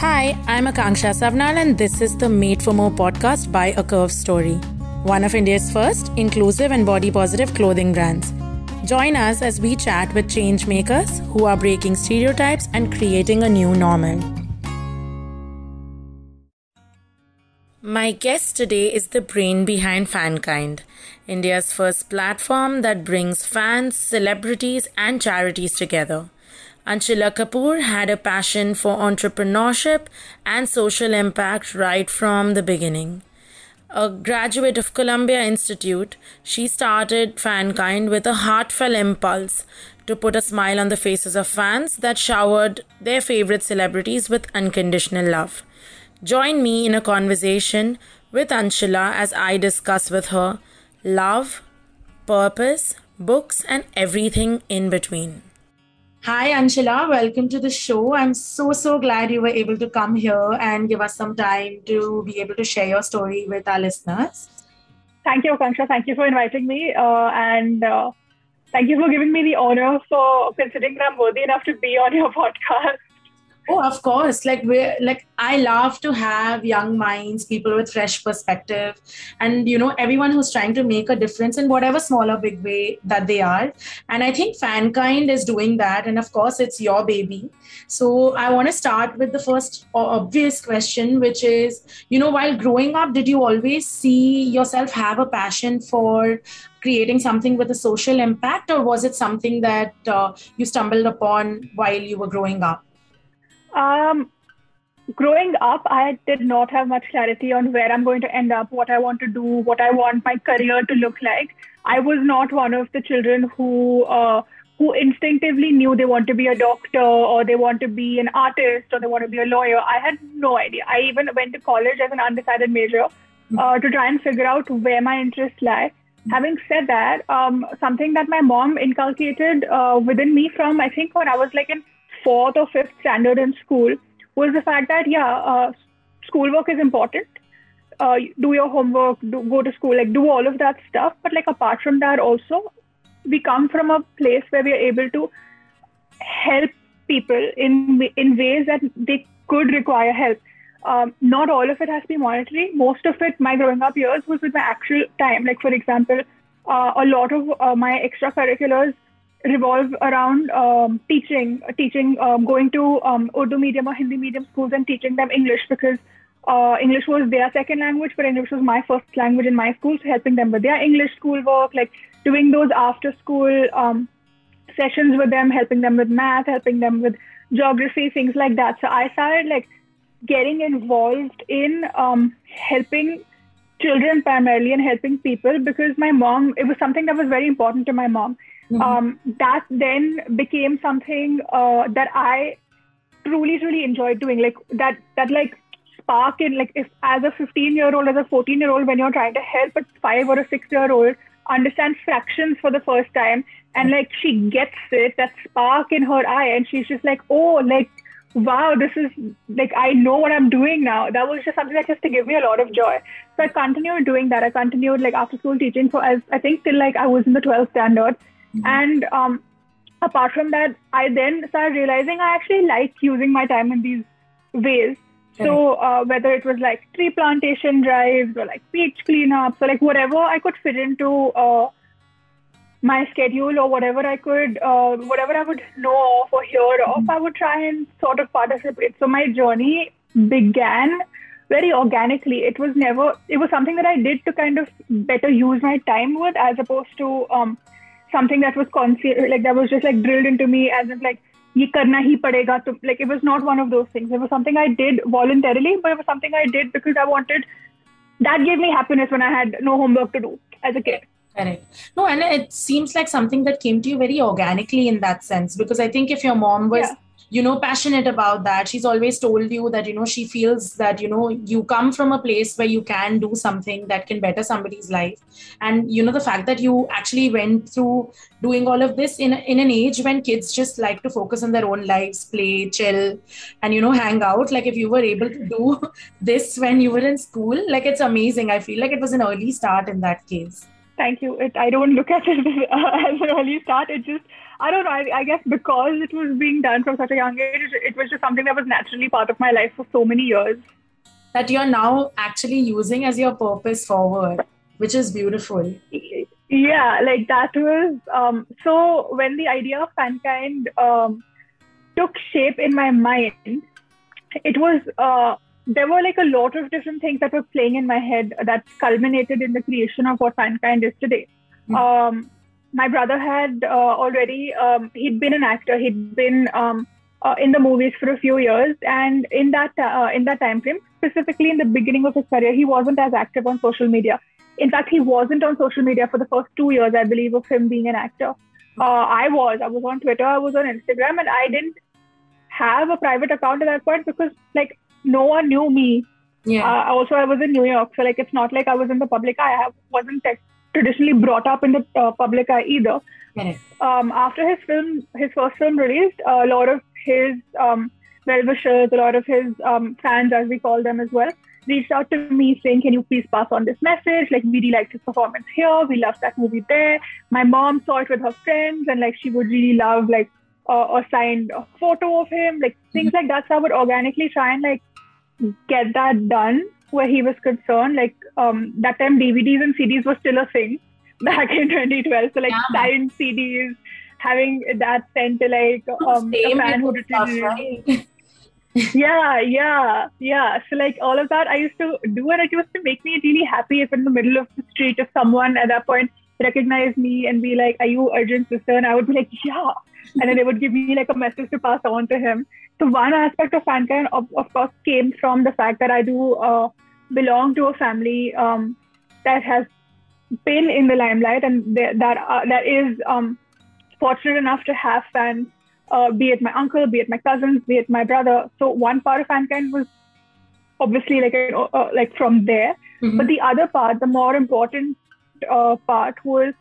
Hi, I'm Akanksha Savanal, and this is the Made for More podcast by A Curve Story, one of India's first inclusive and body positive clothing brands. Join us as we chat with change makers who are breaking stereotypes and creating a new normal. My guest today is the brain behind Fankind, India's first platform that brings fans, celebrities, and charities together. Anshula Kapoor had a passion for entrepreneurship and social impact right from the beginning. A graduate of Columbia Institute, she started Fankind with a heartfelt impulse to put a smile on the faces of fans that showered their favorite celebrities with unconditional love. Join me in a conversation with Anshula as I discuss with her love, purpose, books, and everything in between. Hi, Anshula. Welcome to the show. I'm so, so glad you were able to come here and give us some time to be able to share your story with our listeners. Thank you, Akanksha. Thank you for inviting me. Uh, and uh, thank you for giving me the honor for considering that I'm worthy enough to be on your podcast. Oh, of course. Like we're like I love to have young minds, people with fresh perspective, and you know everyone who's trying to make a difference in whatever small or big way that they are. And I think Fankind is doing that, and of course it's your baby. So I want to start with the first obvious question, which is, you know, while growing up, did you always see yourself have a passion for creating something with a social impact, or was it something that uh, you stumbled upon while you were growing up? Um, growing up, I did not have much clarity on where I'm going to end up, what I want to do, what I want my career to look like. I was not one of the children who uh, who instinctively knew they want to be a doctor or they want to be an artist or they want to be a lawyer. I had no idea. I even went to college as an undecided major uh, to try and figure out where my interests lie. Having said that, um, something that my mom inculcated uh, within me from I think when I was like in fourth or fifth standard in school was the fact that yeah, uh, schoolwork is important. Uh, do your homework, do, go to school, like do all of that stuff. But like apart from that, also we come from a place where we are able to help people in in ways that they could require help. Um, not all of it has to be monetary. Most of it, my growing up years, was with my actual time. Like for example, uh, a lot of uh, my extracurriculars revolve around um, teaching, teaching, um, going to um, Urdu medium or Hindi medium schools and teaching them English because uh, English was their second language, but English was my first language in my school. So helping them with their English schoolwork, like doing those after school um, sessions with them, helping them with math, helping them with geography, things like that. So I started like getting involved in um, helping children primarily and helping people because my mom, it was something that was very important to my mom Mm-hmm. Um, that then became something uh, that I truly, truly enjoyed doing. Like that, that like spark in like if as a 15 year old, as a 14 year old, when you're trying to help a five or a six year old understand fractions for the first time, and like she gets it, that spark in her eye, and she's just like, oh, like wow, this is like I know what I'm doing now. That was just something that just to give me a lot of joy. So I continued doing that. I continued like after school teaching for as I think till like I was in the 12th standard. Mm-hmm. And um, apart from that, I then started realizing I actually like using my time in these ways. So uh, whether it was like tree plantation drives or like beach cleanups or like whatever I could fit into uh, my schedule or whatever I could, uh, whatever I would know of or hear of, mm-hmm. I would try and sort of participate. So my journey began very organically. It was never, it was something that I did to kind of better use my time with as opposed to um, something that was conscious, like that was just like drilled into me as if like ye karna hi padega. To, like it was not one of those things. It was something I did voluntarily, but it was something I did because I wanted. That gave me happiness when I had no homework to do as a kid. Correct. No, and it seems like something that came to you very organically in that sense because I think if your mom was. Yeah you know passionate about that. She's always told you that you know she feels that you know you come from a place where you can do something that can better somebody's life. And you know the fact that you actually went through doing all of this in in an age when kids just like to focus on their own lives play chill and you know hang out. Like if you were able to do this when you were in school like it's amazing. I feel like it was an early start in that case. Thank you. It, i don't look at it as an early start. It just I don't know. I, I, guess because it was being done from such a young age, it was just something that was naturally part of my life for so many years. That you're now actually using as your purpose forward, which is beautiful. Yeah, like that was. Um, so when the idea of Fankind um, took shape in my mind, it was. Uh, there were like a lot of different things that were playing in my head that culminated in the creation of what Fankind is today. Mm-hmm. Um, my brother had uh, already um, he'd been an actor. He'd been um, uh, in the movies for a few years. And in that uh, in that time frame specifically in the beginning of his career he wasn't as active on social media. In fact he wasn't on social media for the first two years i believe of him being an actor. Uh, i was. I was on twitter. I was on instagram. And i didn't have a private account at that point because like no one knew me. Yeah. Uh, also i was in new york. So like it's not like i was in the public eye. I wasn't tech traditionally brought up in the uh, public eye either. Um, after his film, his first film released, a lot of his um, well-wishers, a lot of his um, fans, as we call them as well, reached out to me saying, "Can you please pass on this message? Like, we really liked his performance here. We loved that movie there. My mom saw it with her friends, and like she would really love like uh, a signed photo of him, like things mm-hmm. like that. So I would organically try and like get that done where he was concerned. Like um, that time, DVDs and CDs were still a thing back in 2012. So like yeah. signed CDs, having that sent to like um, a fan who right? yeah, yeah, yeah. So like all of that, I used to do, and it used to make me really happy if in the middle of the street, if someone at that point recognized me and be like, "Are you Arjun's sister?" and I would be like, "Yeah," and then they would give me like a message to pass on to him. So one aspect of Fankind, of, of course, came from the fact that I do uh, belong to a family um, that has been in the limelight and that uh, that is um, fortunate enough to have fans, uh, be it my uncle, be it my cousins, be it my brother. So one part of Fankind was obviously like a, uh, like from there, mm-hmm. but the other part, the more important uh, part, was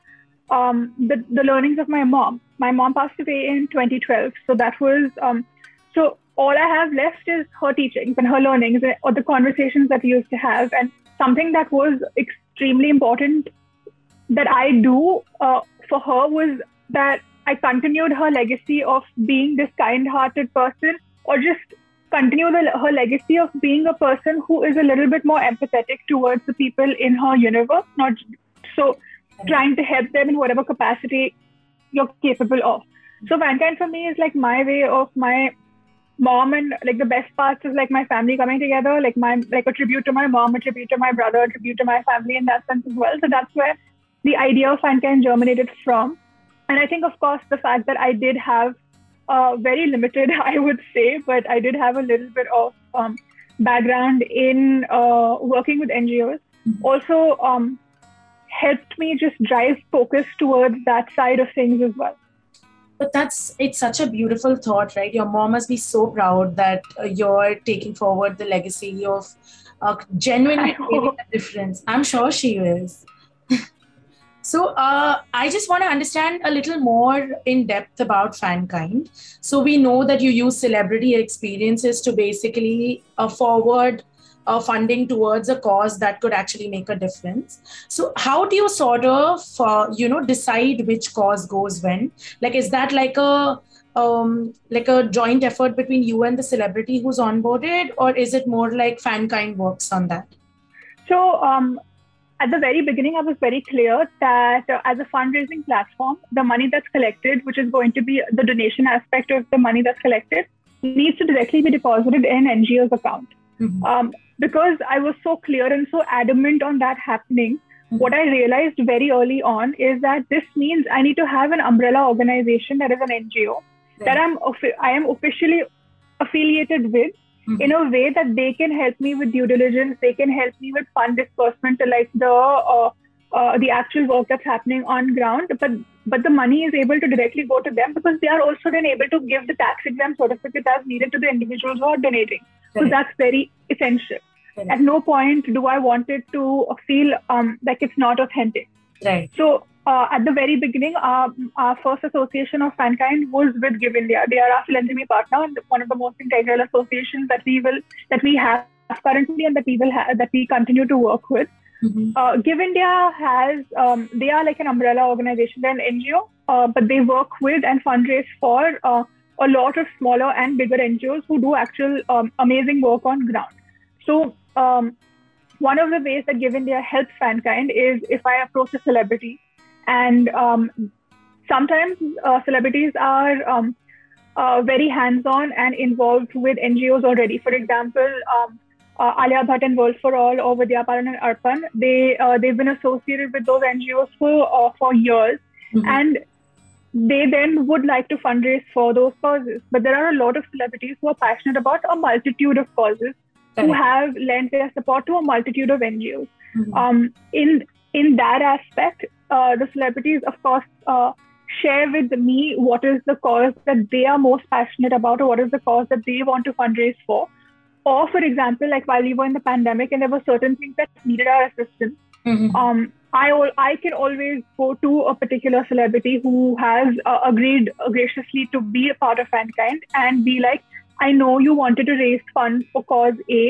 um, the the learnings of my mom. My mom passed away in 2012, so that was um, so all I have left is her teachings and her learnings or the conversations that we used to have. And something that was extremely important that I do uh, for her was that I continued her legacy of being this kind hearted person or just continue the, her legacy of being a person who is a little bit more empathetic towards the people in her universe, not so trying to help them in whatever capacity you're capable of. So Fankind for me is like my way of my mom and like the best parts is like my family coming together, like my like a tribute to my mom, a tribute to my brother, a tribute to my family in that sense as well. So that's where the idea of Fankind germinated from. And I think, of course, the fact that I did have uh, very limited, I would say, but I did have a little bit of um, background in uh, working with NGOs. Also, um, helped me just drive focus towards that side of things as well. But that's it's such a beautiful thought right? Your mom must be so proud that uh, you're taking forward the legacy of uh, genuinely making a difference. I'm sure she is. So uh, i just want to understand a little more in depth about fankind. So we know that you use celebrity experiences to basically uh, forward uh, funding towards a cause that could actually make a difference. So, how do you sort of, uh, you know, decide which cause goes when? Like, is that like a um, like a joint effort between you and the celebrity who's onboarded, or is it more like Fankind works on that? So, um, at the very beginning, I was very clear that uh, as a fundraising platform, the money that's collected, which is going to be the donation aspect of the money that's collected, needs to directly be deposited in NGO's account. Mm-hmm. Um, because I was so clear and so adamant on that happening, mm-hmm. what I realized very early on is that this means I need to have an umbrella organization that is an NGO right. that I'm I am officially affiliated with mm-hmm. in a way that they can help me with due diligence, they can help me with fund disbursement to like the uh, uh, the actual work that's happening on ground, but but the money is able to directly go to them because they are also then able to give the tax exempt certificate as needed to the individuals who are donating. Right. So that's very essential. Right. At no point do I want it to feel um, like it's not authentic. Right. So uh, at the very beginning, uh, our first association of Fankind was with Give India. They are our philanthropy partner and one of the most integral associations that we will that we have currently and that we will have that we continue to work with. Mm-hmm. Uh, Give India has, um, they are like an umbrella organization, they're an NGO, uh, but they work with and fundraise for uh, a lot of smaller and bigger NGOs who do actual um, amazing work on ground. So, um, one of the ways that Give India helps Fankind is if I approach a celebrity, and um, sometimes uh, celebrities are um, uh, very hands-on and involved with NGOs already. For example, um, uh, Alia Bhatt and World for All or Vidya Balan and Arpan, they uh, they've been associated with those NGOs for uh, for years, mm-hmm. and they then would like to fundraise for those causes. But there are a lot of celebrities who are passionate about a multitude of causes, who have lent their support to a multitude of NGOs. Mm-hmm. Um, in in that aspect, uh, the celebrities, of course, uh, share with me what is the cause that they are most passionate about, or what is the cause that they want to fundraise for. Or, for example, like while we were in the pandemic and there were certain things that needed our assistance, mm-hmm. um, I I can always go to a particular celebrity who has uh, agreed graciously to be a part of Fankind and be like, I know you wanted to raise funds for cause A,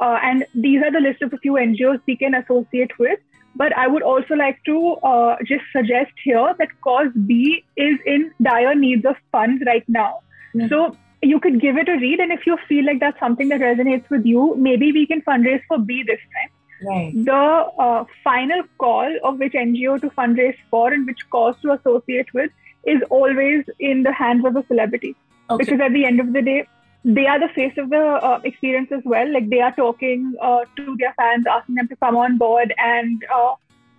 uh, and these are the list of a few NGOs we can associate with. But I would also like to uh, just suggest here that cause B is in dire needs of funds right now. Mm-hmm. So you could give it a read, and if you feel like that's something that resonates with you, maybe we can fundraise for B this time. Right. The uh, final call of which NGO to fundraise for and which cause to associate with is always in the hands of a celebrity. Okay. Because at the end of the day, they are the face of the uh, experience as well. Like they are talking uh, to their fans, asking them to come on board and uh,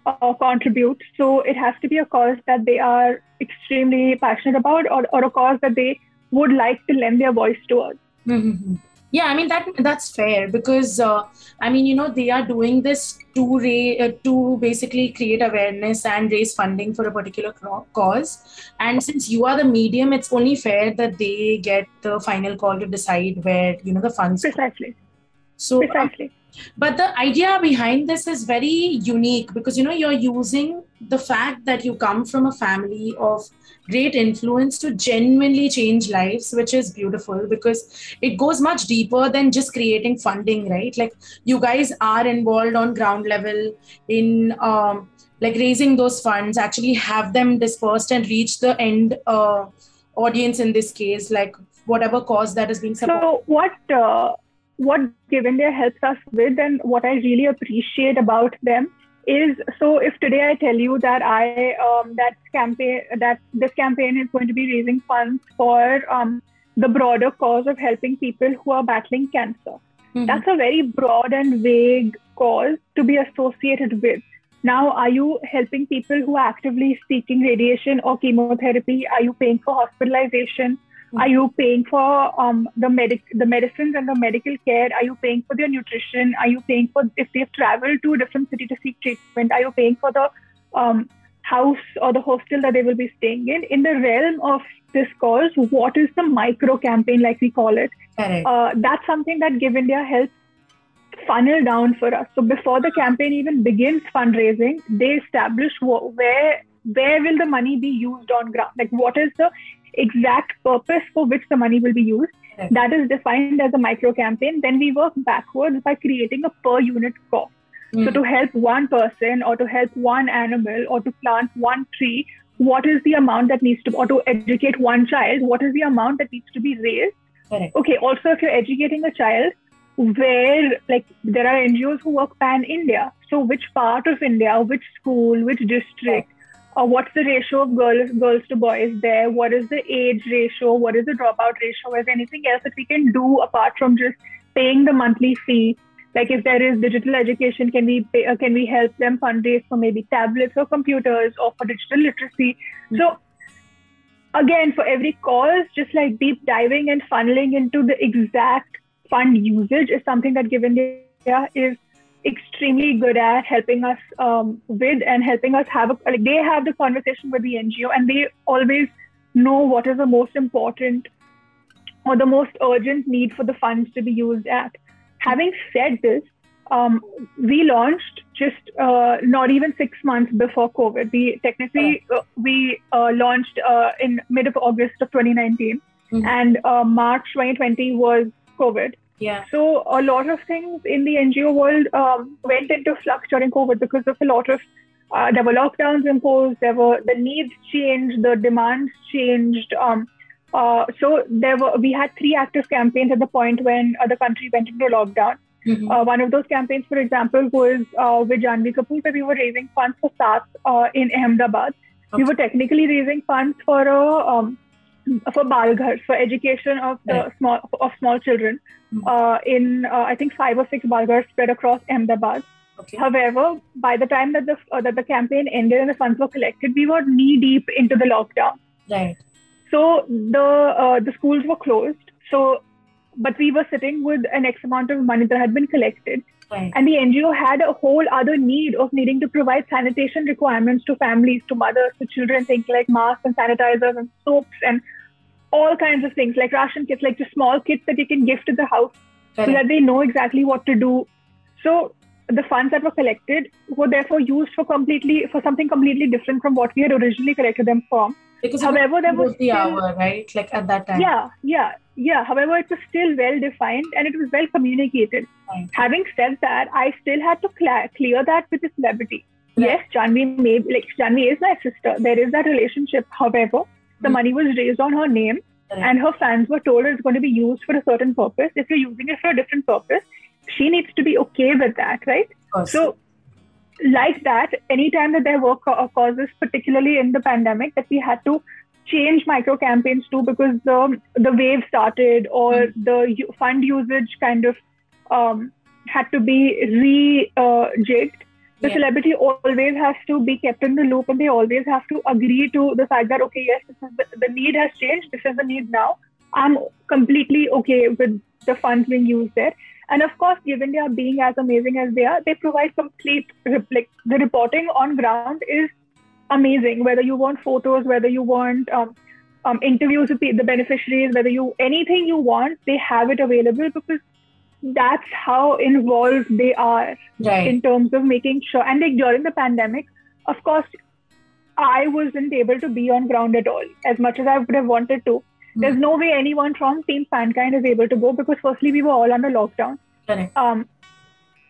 uh contribute. So it has to be a cause that they are extremely passionate about or, or a cause that they would like to lend their voice towards. Mm-hmm yeah i mean that that's fair because uh, i mean you know they are doing this to ra- uh, to basically create awareness and raise funding for a particular cause and since you are the medium it's only fair that they get the final call to decide where you know the funds precisely go. so uh, precisely but the idea behind this is very unique because you know you're using the fact that you come from a family of great influence to genuinely change lives which is beautiful because it goes much deeper than just creating funding right? Like you guys are involved on ground level in um, like raising those funds actually have them dispersed and reach the end uh, audience in this case like whatever cause that is being supported. so what uh, what Give India helps us with and what I really appreciate about them is so if today I tell you that I um, that campaign that this campaign is going to be raising funds for um, the broader cause of helping people who are battling cancer. Mm-hmm. That's a very broad and vague cause to be associated with. Now, are you helping people who are actively seeking radiation or chemotherapy? Are you paying for hospitalization? Are you paying for um, the medic the medicines and the medical care? Are you paying for their nutrition? Are you paying for if they've traveled to a different city to seek treatment? Are you paying for the um, house or the hostel that they will be staying in? In the realm of this cause, what is the micro campaign, like we call it? Uh, that's something that Give India helps funnel down for us. So before the campaign even begins fundraising, they establish wh- where where will the money be used on ground? Like what is the exact purpose for which the money will be used. Right. That is defined as a micro campaign. Then we work backwards by creating a per unit cost. Mm. So, to help one person or to help one animal or to plant one tree, what is the amount that needs to, or to educate one child, what is the amount that needs to be raised? Right. Okay, also, if you're educating a child, where like there are NGOs who work pan India. So, which part of India, which school, which district, uh, what's the ratio of girls girls to boys there? What is the age ratio? What is the dropout ratio? Is anything else that we can do apart from just paying the monthly fee? Like if there is digital education can we pay, uh, can we help them fundraise for maybe tablets or computers or for digital literacy? Mm-hmm. so again for every cause just like deep diving and funneling into the exact fund usage is something that Give India is extremely good at helping us um, with and helping us have a, like they have the conversation with the NGO and they always know what is the most important or the most urgent need for the funds to be used at. Having said this, um, we launched just uh, not even six months before COVID. We technically uh, we uh, launched uh, in mid of August of 2019, mm-hmm. and uh, March 2020 was COVID. Yeah. So a lot of things in the NGO world um, went into flux during COVID because of a lot of uh, there were lockdowns imposed, there were the needs changed, the demands changed. Um, uh, so there were we had three active campaigns at the point when uh, the country went into lockdown. Mhm. Uh, one of those campaigns, for example, was uh, with Janhvi Kapoor, where we were raising funds for SAATH uh, in Ahmedabad. We were technically raising funds for a um, for balghars, for education of the Right. small of small children Mhm. uh, in uh, I think five or six balghars spread across Ahmedabad. Okay. However, by the time that the uh, that the campaign ended and the funds were collected, we were knee deep into the lockdown. Right. So the uh, the schools were closed. So, but we were sitting with an X amount of money that had been collected, Right. and the NGO had a whole other need of needing to provide sanitation requirements to families, to mothers, to children, things like masks and sanitizers and soaps and all kinds of things like ration kits, like just small kits that you can give to the house so that they know exactly what to do. So the funds that were collected were therefore used for completely for something completely different from what we had originally collected them from. Because However, there was the still- hour, right? Like at that time. Yeah, yeah, yeah. However, it was still well defined and it was well communicated. Right. Having said that, I still had to cla clear that with the celebrity. Right. Yes, Janhvi may like Janhvi is my sister. There is that relationship. However, the money was raised on her name, and her fans were told it's going to be used for a certain purpose. If you're using it for a different purpose, she needs to be okay with that, right? So, like that, anytime that there were ca- causes, particularly in the pandemic, that we had to change micro campaigns too because the the wave started or Mm. the fund usage kind of um, had to be re uh, jigged. The Yeah. celebrity always has to be kept in the loop, and they always have to agree to the fact that okay, yes, this is the, the need has changed. This is the need now. I'm completely okay with the funds being used there. And of course, given they are being as amazing as they are, they provide complete like the reporting on ground is amazing. Whether you want photos, whether you want um, um, interviews with the beneficiaries, whether you anything you want, they have it available because that's how involved they are right. in terms of making sure. And like during the pandemic, of course, I wasn't able to be on ground at all as much as I would have wanted to. There's no way anyone from Team Fankind is able to go because firstly we were all under lockdown. Um,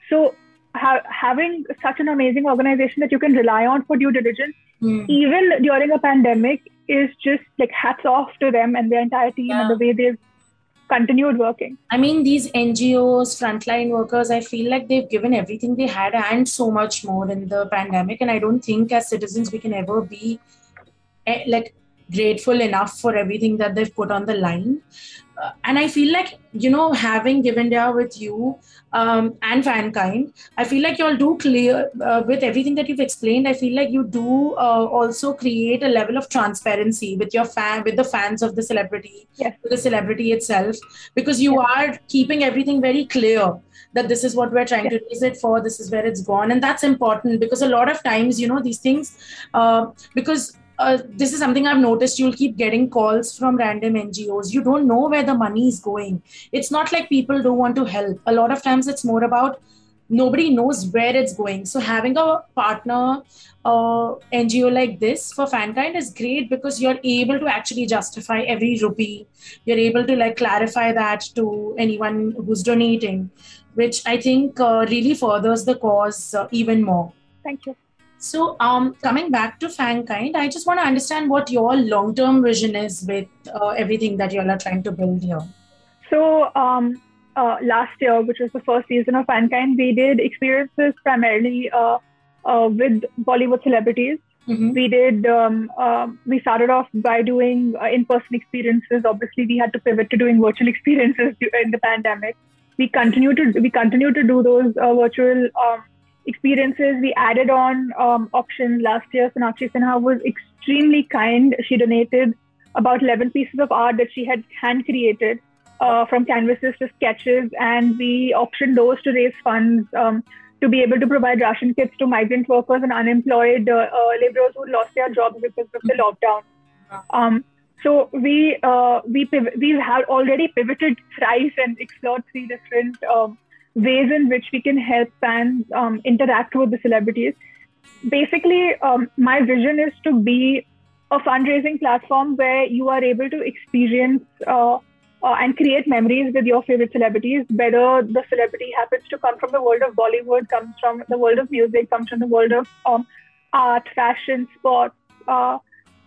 so ha- having such an amazing organization that you can rely on for due diligence, Hmm. even during a pandemic, is just like hats off to them and their entire team and the way they've continued working. I mean, these NGOs, frontline workers, I feel like they've given everything they had and so much more in the pandemic. And I don't think as citizens we can ever be eh, like grateful enough for everything that they've put on the line. Uh, and I feel like, you know, having Give India with you um, and Fankind, I feel like you all do clear uh, with everything that you've explained. I feel like you do uh, also create a level of transparency with your fan, with the fans of the celebrity, with the celebrity itself because you are keeping everything very clear that this is what we're trying to raise it for this is where it's gone and that's important because a lot of times you know these things uh, because uh, this is something I've noticed. You'll keep getting calls from random NGOs. You don't know where the money is going. It's not like people don't want to help. A lot of times it's more about nobody knows where it's going. So having a partner uh, NGO like this for Fankind is great because you're able to actually justify every rupee. You're able to like clarify that to anyone who's donating, which I think uh, really furthers the cause uh, even more. Thank you. So, um, coming back to Fankind, I just want to understand what your long-term vision is with uh, everything that you all are trying to build here. So um, uh, last year, which was the first season of Fankind, we did experiences primarily uh, uh, with Bollywood celebrities. Mhm. We did. Um, um we started off by doing uh, in-person experiences. Obviously, we had to pivot to doing virtual experiences in the pandemic. We continue to we continue to do those uh, virtual um, experiences. We added on um, options last year. Sonakshi Sinha was extremely kind. She donated about 11 pieces of art that she had hand created uh, from canvases to sketches, and we optioned those to raise funds um, to be able to provide ration kits to migrant workers and unemployed uh, uh, laborers who lost their jobs because of the lockdown. Um, so we uh, we piv- we had already pivoted thrice and explored three different um, ways in which we can help fans um, interact with the celebrities. Basically, um, my vision is to be a fundraising platform where you are able to experience uh, uh, and create memories with your favorite celebrities, whether the celebrity happens to come from the world of Bollywood, comes from the world of music, comes from the world of um, art, fashion, sports. Uh,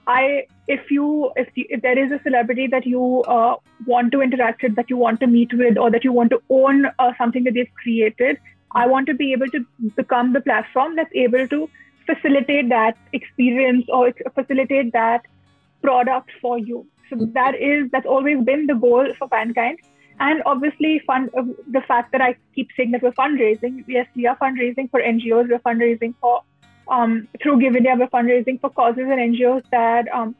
I, if you, if, you, if there is a celebrity that you uh, want to interact with, that you want to meet with, or that you want to own uh, something that they've created, I want to be able to become the platform that's able to facilitate that experience or facilitate that product for you. So that is that's always been the goal for Fankind. And obviously, fund uh, the fact that I keep saying that we're fundraising. Yes, we are fundraising for NGOs. We're fundraising for um, through Give India. We're fundraising for causes and NGOs that. Um,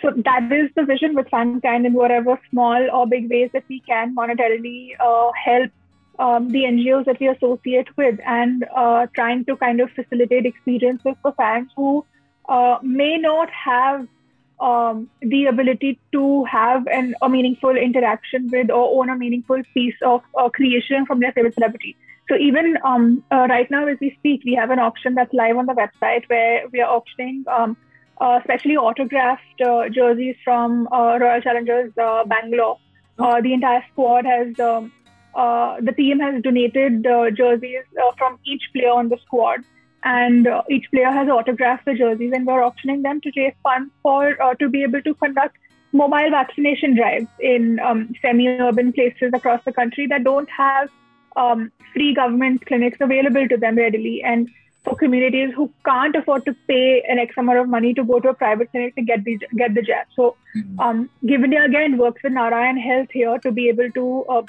so that is the vision with Fankind in whatever small or big ways that we can monetarily uh, help um, the NGOs that we associate with and uh, trying to kind of facilitate experiences for fans who uh, may not have um, the ability to have an, a meaningful interaction with or own a meaningful piece of uh, creation from their favorite celebrity. So even um, uh, right now, as we speak, we have an auction that's live on the website where we are auctioning um, uh, especially autographed uh, jerseys from uh, Royal Challengers uh, Bangalore. the entire squad has, um, the team has donated jerseys from each player on the squad and uh, each player has autographed the jerseys and we're auctioning them to raise funds for uh, to be able to conduct mobile vaccination drives in um, semi-urban places across the country that don't have um, free government clinics available to them readily and for communities who can't afford to pay an X amount of money to go to a private clinic to get the get the jab. So, mm-hmm. um, again works with Narayan Health here to be able to. Uh,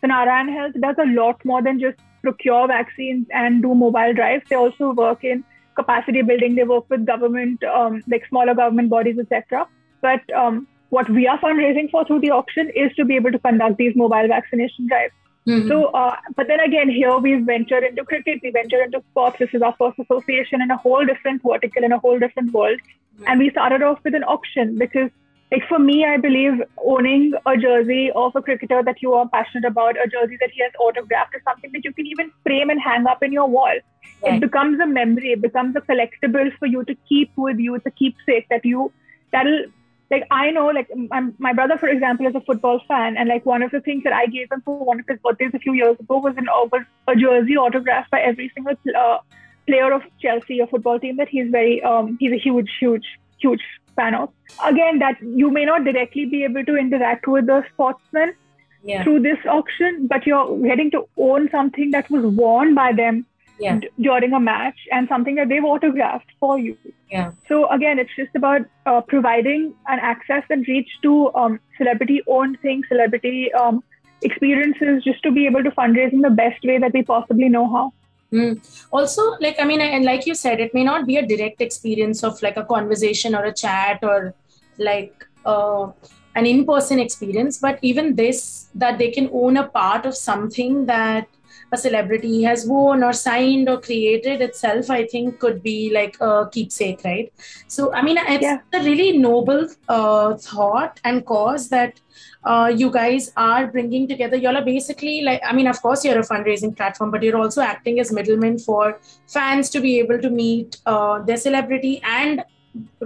so Narayan Health does a lot more than just procure vaccines and do mobile drives. They also work in capacity building. They work with government, um, like smaller government bodies, etc. But um, what we are fundraising for through the auction is to be able to conduct these mobile vaccination drives. Mm-hmm. So, uh, but then again, here we've ventured into cricket, we ventured into sports. This is our first association in a whole different vertical, in a whole different world. Mm-hmm. And we started off with an auction because like for me, I believe owning a jersey of a cricketer that you are passionate about, a jersey that he has autographed, is something that you can even frame and hang up in your wall. Right. It becomes a memory. It becomes a collectible for you to keep with you. It's a keepsake that you that'll like I know like my, my brother for example is a football fan and like one of the things that I gave him for one of his birthdays a few years ago was an was a jersey autographed by every single uh, player of Chelsea, a football team that he's very um he's a huge huge huge fan of. Again, that you may not directly be able to interact with the sportsman yeah. through this auction, but you're getting to own something that was worn by them yeah. d- during a match and something that they've autographed for you. Yeah. So again, it's just about uh, providing an access and reach to um, celebrity-owned things, celebrity um, experiences, just to be able to fundraise in the best way that we possibly know how. Mm. Also, like I mean, and like you said, it may not be a direct experience of like a conversation or a chat or like uh, an in-person experience, but even this that they can own a part of something that a celebrity has worn or signed or created itself, I think could be like a keepsake, right? So, I mean, it's yeah. a really noble uh, thought and cause that uh, you guys are bringing together. Y'all are basically like, I mean, of course, you're a fundraising platform, but you're also acting as middlemen for fans to be able to meet uh, their celebrity and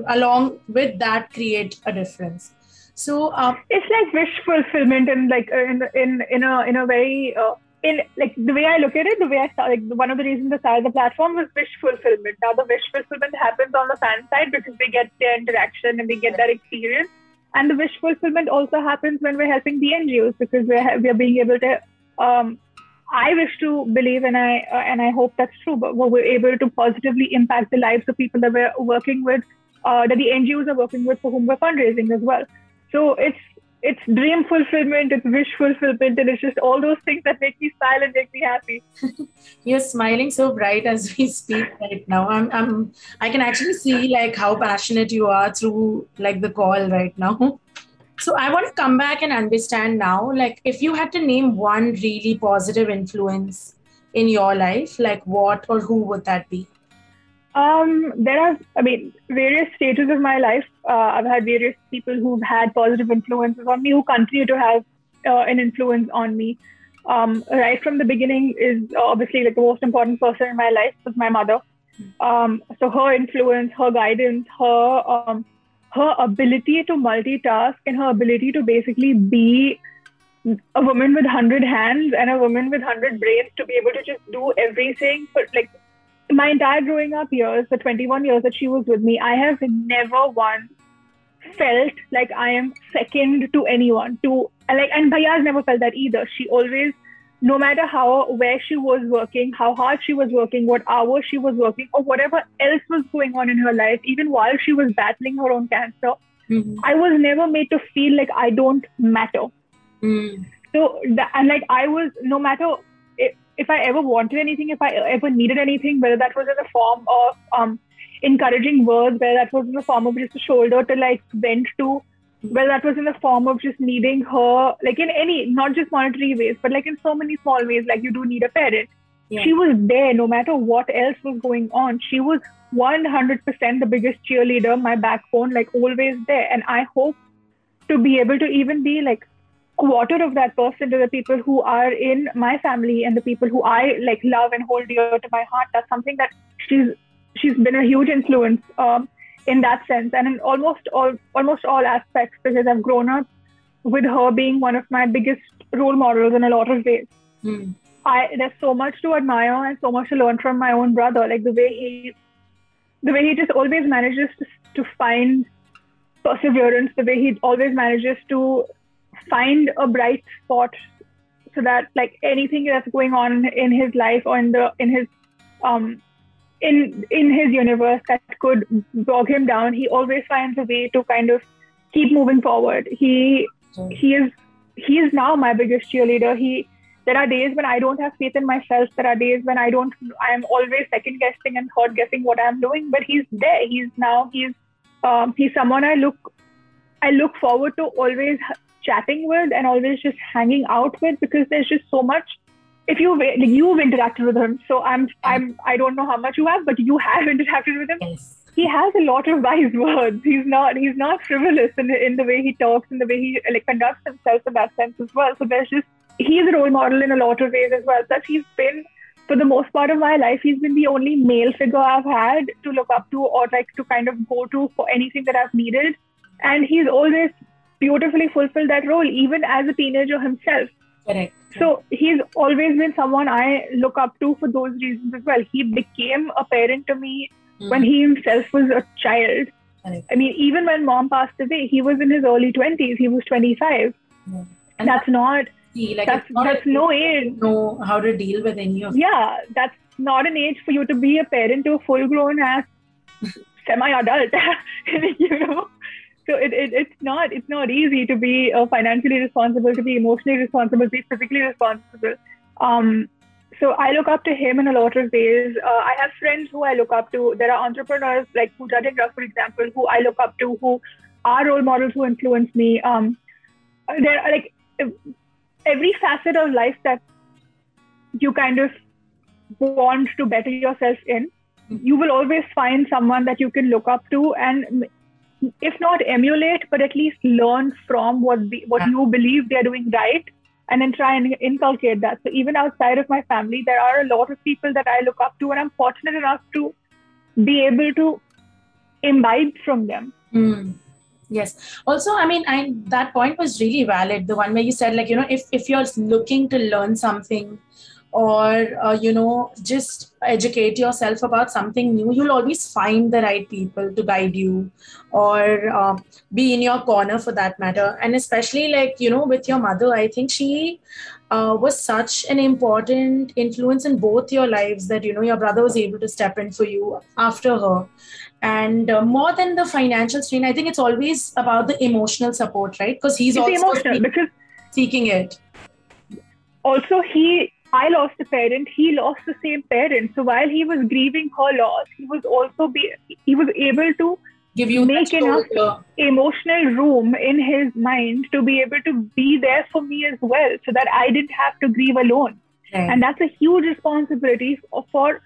along with that create a difference. So uh, it's like wish fulfillment and like in in in a in a very uh, in like the way I look at it, the way I like one of the reasons I started the platform was wish fulfillment. Now the wish fulfillment happens on the fan side because they get their interaction and they get that experience. And the wish fulfillment also happens when we're helping the NGOs because we're we're being able to. Um, I wish to believe, and I uh, and I hope that's true. But we're able to positively impact the lives of people that we're working with, uh, that the NGOs are working with, for whom we're fundraising as well. So it's it's dream fulfillment, it's wish fulfillment, and it's just all those things that make me smile and make me happy. You're smiling so bright as we speak right now. I'm, I'm, I can actually see like how passionate you are through like the call right now. So I want to come back and understand now, like if you had to name one really positive influence in your life, like what or who would that be? Um, there are, I mean, various stages of my life. Uh, I've had various people who've had positive influences on me, who continue to have uh, an influence on me. Um, right from the beginning is obviously like the most important person in my life was my mother. Um, so her influence, her guidance, her um, her ability to multitask, and her ability to basically be a woman with 100 hands and a woman with 100 brains to be able to just do everything for like my entire growing up years, the 21 years that she was with me, I have never once felt like I am second to anyone. To like, and Bhaiya's never felt that either. She always, no matter how where she was working, how hard she was working, what hours she was working, or whatever else was going on in her life, even while she was battling her own cancer, mm-hmm. I was never made to feel like I don't matter. Mm. So and like I was, no matter if I ever wanted anything, if I ever needed anything, whether that was in the form of um, encouraging words, whether that was in the form of just a shoulder to like vent to, whether that was in the form of just needing her, like in any, not just monetary ways, but like in so many small ways, like you do need a parent. Yeah. She was there no matter what else was going on. She was 100% the biggest cheerleader, my backbone, like always there. And I hope to be able to even be like quarter of that person to the people who are in my family and the people who I like love and hold dear to my heart. That's something that she's she's been a huge influence um, in that sense and in almost all almost all aspects because I've grown up with her being one of my biggest role models in a lot of ways. Mm. I there's so much to admire and so much to learn from my own brother. Like the way he the way he just always manages to to find perseverance, the way he always manages to find a bright spot so that like anything that's going on in his life or in the in his um in in his universe that could bog him down he always finds a way to kind of keep moving forward. He he is he is now my biggest cheerleader. He there are days when i don't have faith in myself. There are days when i don't i'm always second guessing and third guessing what i'm doing but he's there. He's now he's um, he's someone i look i look forward to always chatting with and always just hanging out with because there's just so much. If you like, you've interacted with him so i'm i'm i don't know how much you have but you have interacted with him. Yes. he has a lot of wise words. He's not he's not frivolous in, in the way he talks and the way he like conducts himself in that sense as well. So there's just he's a role model in a lot of ways as well. That he's been for the most part of my life he's been the only male figure i've had to look up to or like to kind of go to for anything that i've needed. And he's always beautifully fulfilled that role, even as a teenager himself. Correct. So he's always been someone I look up to for those reasons as well. He became a parent to me mm. when he himself was a child. Correct. I mean, even when mom passed away, he was in his early 20s. He was 25. Mm. And that's not, like that's, not that's no age. Know how to deal with any of Yeah, that's not an age for you to be a parent to a full grown ass semi adult. you know? So it, it, it's not it's not easy to be uh, financially responsible to be emotionally responsible to be physically responsible. Um, so i look up to him in a lot of ways. Uh, i have friends who i look up to. There are entrepreneurs like Pooja Dhingra, for example who i look up to who are role models who influence me. Um, there are like every facet of life that you kind of want to better yourself in you will always find someone that you can look up to and if not emulate, but at least learn from what the, what you believe they're doing right, and then try and inculcate that. So even outside of my family, there are a lot of people that I look up to, and I'm fortunate enough to be able to imbibe from them. Mm. Yes. Also, I mean, I that point was really valid. The one where you said, like, you know, if if you're looking to learn something or uh, you know just educate yourself about something new you'll always find the right people to guide you or uh, be in your corner for that matter. And especially like you know with your mother i think she uh, was such an important influence in both your lives that you know your brother was able to step in for you after her. And uh, more than the financial strain i think it's always about the emotional support right? Because he's it's also emotional because seeking it. Also he I lost a parent, he lost the same parent. So while he was grieving her loss, he was also be he was able to give you make enough emotional room in his mind to be able to be there for me as well, so that I didn't have to grieve alone. And that's a huge responsibility for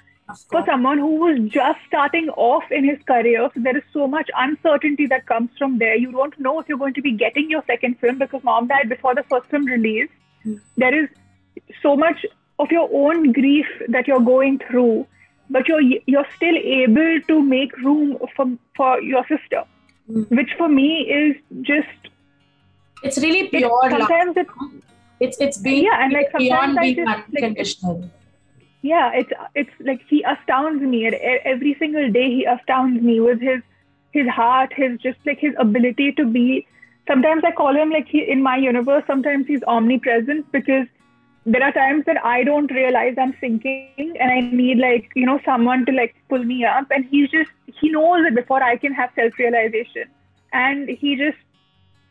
for someone who was just starting off in his career. So there is so much uncertainty that comes from there. You don't know if you're going to be getting your second film because mom died before the first film release. Mm. There is so much of your own grief that you're going through, but you're you're still able to make room for for your sister, mm. which for me is just it's really pure. It, sometimes love. it it's it's being Yeah, and, like, beyond sometimes being just, like, unconditional. yeah it's it's like he astounds me every single day he astounds me with his his heart his just like his ability to be sometimes i call him like he in my universe sometimes he's omnipresent because there are times that i don't realize i'm sinking and i need like you know someone to like pull me up. And he's just he knows it before i can have self realization and he just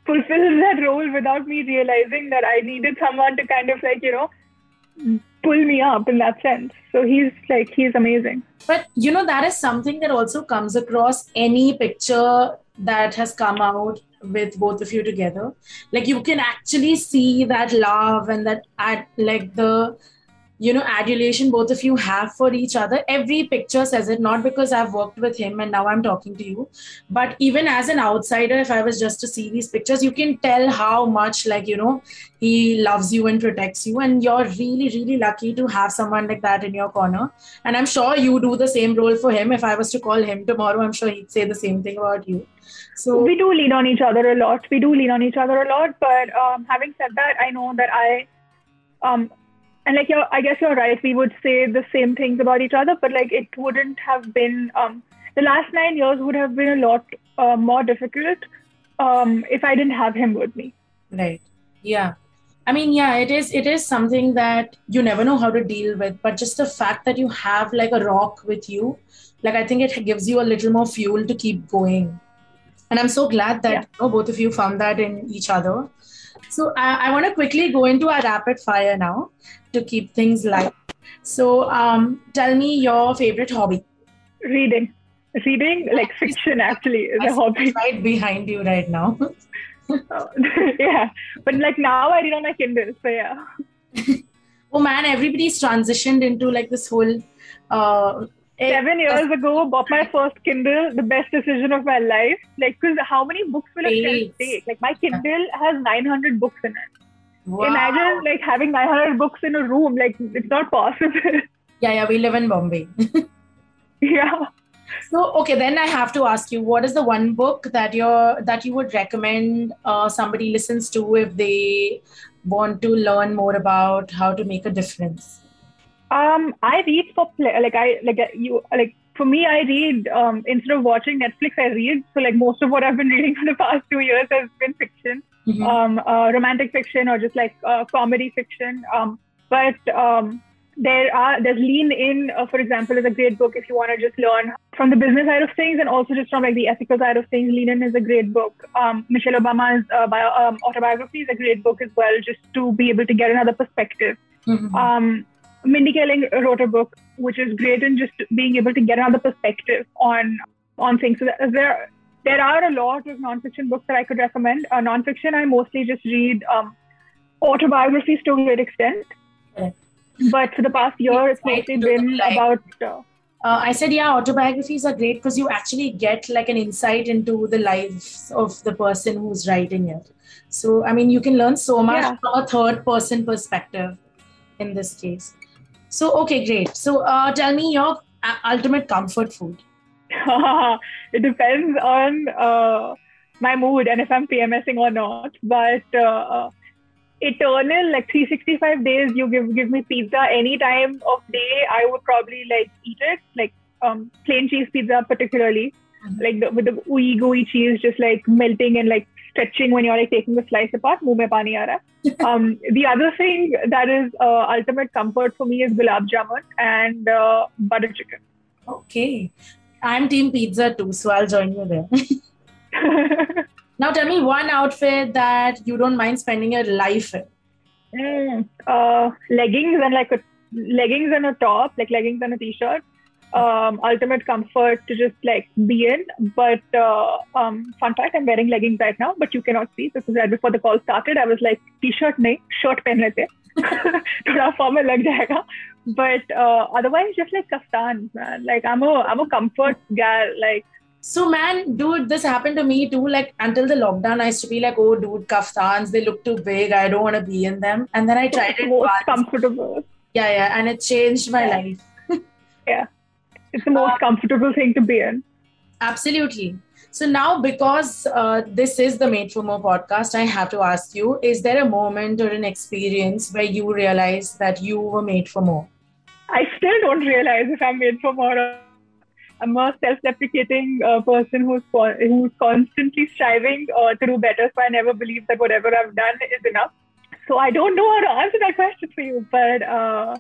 fulfills that role without me realizing that i needed someone to kind of like you know pull me up in that sense. So he's like he's amazing. But you know, that is something that also comes across any picture that has come out with both of you together. Like you can actually see that love and that like the you know adulation both of you have for each other. Every picture says it not because i've worked with him and now i'm talking to you but even as an outsider if i was just to see these pictures you can tell how much like you know he loves you and protects you. And you're really really lucky to have someone like that in your corner. And i'm sure you do the same role for him. If i was to call him tomorrow i'm sure he'd say the same thing about you. So We do lean on each other a lot. We do lean on each other a lot. But um, having said that, I know that I um and like you're I guess you're right, we would say the same things about each other, but like it wouldn't have been um the last nine years would have been a lot uh, more difficult um if I didn't have him with me. Right. Yeah. I mean, yeah, it is it is something that you never know how to deal with, but just the fact that you have like a rock with you, like I think it gives you a little more fuel to keep going. And I'm so glad that Yeah. you know, both of you found that in each other. So I, I want to quickly go into our rapid fire now to keep things light. So um, tell me your favorite hobby. Reading. Reading like fiction actually is I a hobby. right behind you right now. Uh, yeah. But like now I read on my Kindle. So yeah. oh man, everybody's transitioned into like this whole uh, eh, Seven years ago, bought my first Kindle, the best decision of my life. Like, because how many books will a shelf take? Like, my Kindle has 900 books in it. Wow. Imagine like having 900 books in a room. Like, it's not possible. Yeah, yeah, we live in Bombay. yeah. so, okay, then I have to ask you, what is the one book that you're that you would recommend uh, somebody listens to if they want to learn more about how to make a difference? Um, I read for play. Like, I like you like. For me, I read um, instead of watching Netflix. I read. So, like most of what I've been reading for the past two years has been fiction. Mhm. um, uh, romantic fiction or just like uh, comedy fiction. Um, but um, there are there's Lean In, uh, for example, is a great book if you want to just learn from the business side of things and also just from like the ethical side of things. Lean In is a great book. Um, Michelle Obama's uh, bio, um, autobiography is a great book as well, just to be able to get another perspective. Mhm. Mindy Kaling wrote a book which is great in just being able to get another perspective on on things. So there there are a lot of nonfiction books that I could recommend. Uh, nonfiction, I mostly just read um, autobiographies to a great extent. Correct. But for the past year, it's mostly been about. Uh, Uh, I said, yeah, autobiographies are great because you actually get like an insight into the lives of the person who's writing it. So, I mean, you can learn so much Yeah. from a third person perspective in this case. So, okay, great. So, uh, tell me your uh, ultimate comfort food. it depends on uh, my mood and if I'm PMSing or not. But uh, eternal, like 365 days, you give give me pizza any time of day, I would probably like eat it. Like um, plain cheese pizza, particularly, Mhm. like the, with the ooey gooey cheese just like melting and like stretching when you're like taking the slice apart. Muh mein pani aa raha um, the other thing that is uh, ultimate comfort for me is gulab jamun and uh, butter chicken. Okay. I'm team pizza too, so I'll join you there. Now, tell me one outfit that you don't mind spending your life in. Mm, uh, leggings and like a leggings and a top, like leggings and a t-shirt Um, ultimate comfort to just like be in. But uh, um, fun fact, I'm wearing leggings right now, but you cannot see because right before the call started, I was like t-shirt nahi, shirt पहन लेते थोड़ा formal लग जाएगा. But uh, otherwise, just like kaftans, man. Like I'm a I'm a comfort gal. Like So, man, dude, this happened to me too. Like, until the lockdown, I used to be like, oh, dude, kaftans, they look too big. I don't want to be in them. And then I tried it's it most once. comfortable. Yeah, yeah. And it changed my Yeah. life. It's the most comfortable thing to be in. Absolutely. So now, because uh, this is the Made for More podcast, I have to ask you: Is there a moment or an experience where you realized that you were made for more? I still don't realize if I'm made for more. I'm a self-deprecating uh, person who's who's constantly striving uh, to do better. So I never believe that whatever I've done is enough. So I don't know how to answer that question for you. But uh,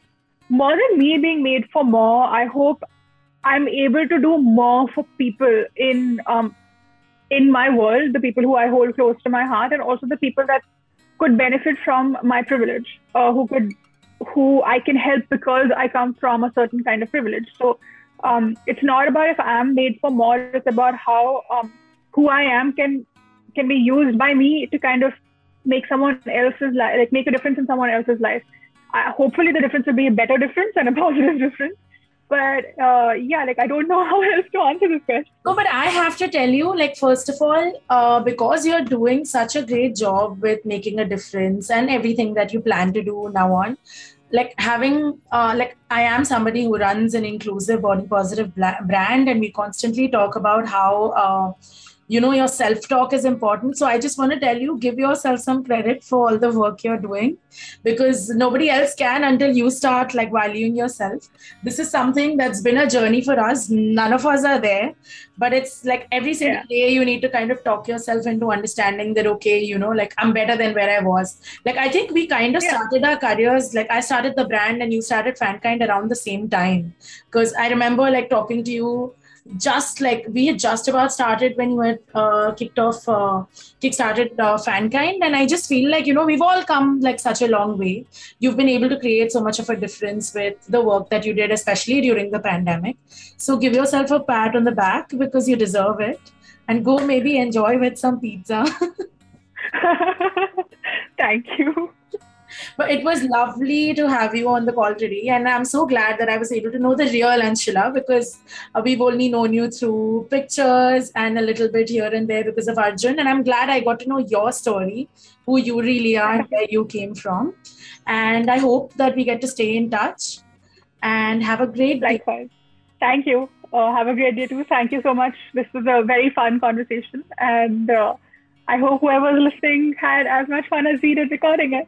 more than me being made for more, I hope I'm able to do more for people in um, in my world, the people who I hold close to my heart, and also the people that could benefit from my privilege, uh, who could who I can help because I come from a certain kind of privilege. So um, it's not about if I'm made for more. It's about how um, who I am can can be used by me to kind of make someone else's life, like make a difference in someone else's life. Hopefully, the difference will be a better difference and a positive difference. But uh, yeah, like I don't know how else to answer this question. No, but I have to tell you, like first of all, uh, because you're doing such a great job with making a difference and everything that you plan to do now on, like having uh, like i am somebody who runs an inclusive body positive brand and we constantly talk about how uh, you know your self talk is important. So i just want to tell you give yourself some credit for all the work you're doing because nobody else can until you start like valuing yourself. This is something that's been a journey for us. None of us are there but it's like every single yeah. day you need to kind of talk yourself into understanding that okay you know like i'm better than where i was. Like i think we kind of yeah. started our careers like i started the brand and you started fankind around the same time. Because i remember like talking to you just like we had just about started when you had uh, kicked off uh, kick-started uh, fankind and i just feel like you know we've all come like such a long way. You've been able to create so much of a difference with the work that you did especially during the pandemic. So give yourself a pat on the back because you deserve it and go maybe enjoy with some pizza. Thank you but it was lovely to have you on the call today. And I'm so glad that I was able to know the real Anshula because uh, we've only known you through pictures and a little bit here and there because of Arjun. And I'm glad I got to know your story, who you really are, where you came from. And I hope that we get to stay in touch and have a great day. Likewise. Thank you. Uh, have a great day too. Thank you so much. This was a very fun conversation. And uh, I hope whoever's listening had as much fun as we did recording it.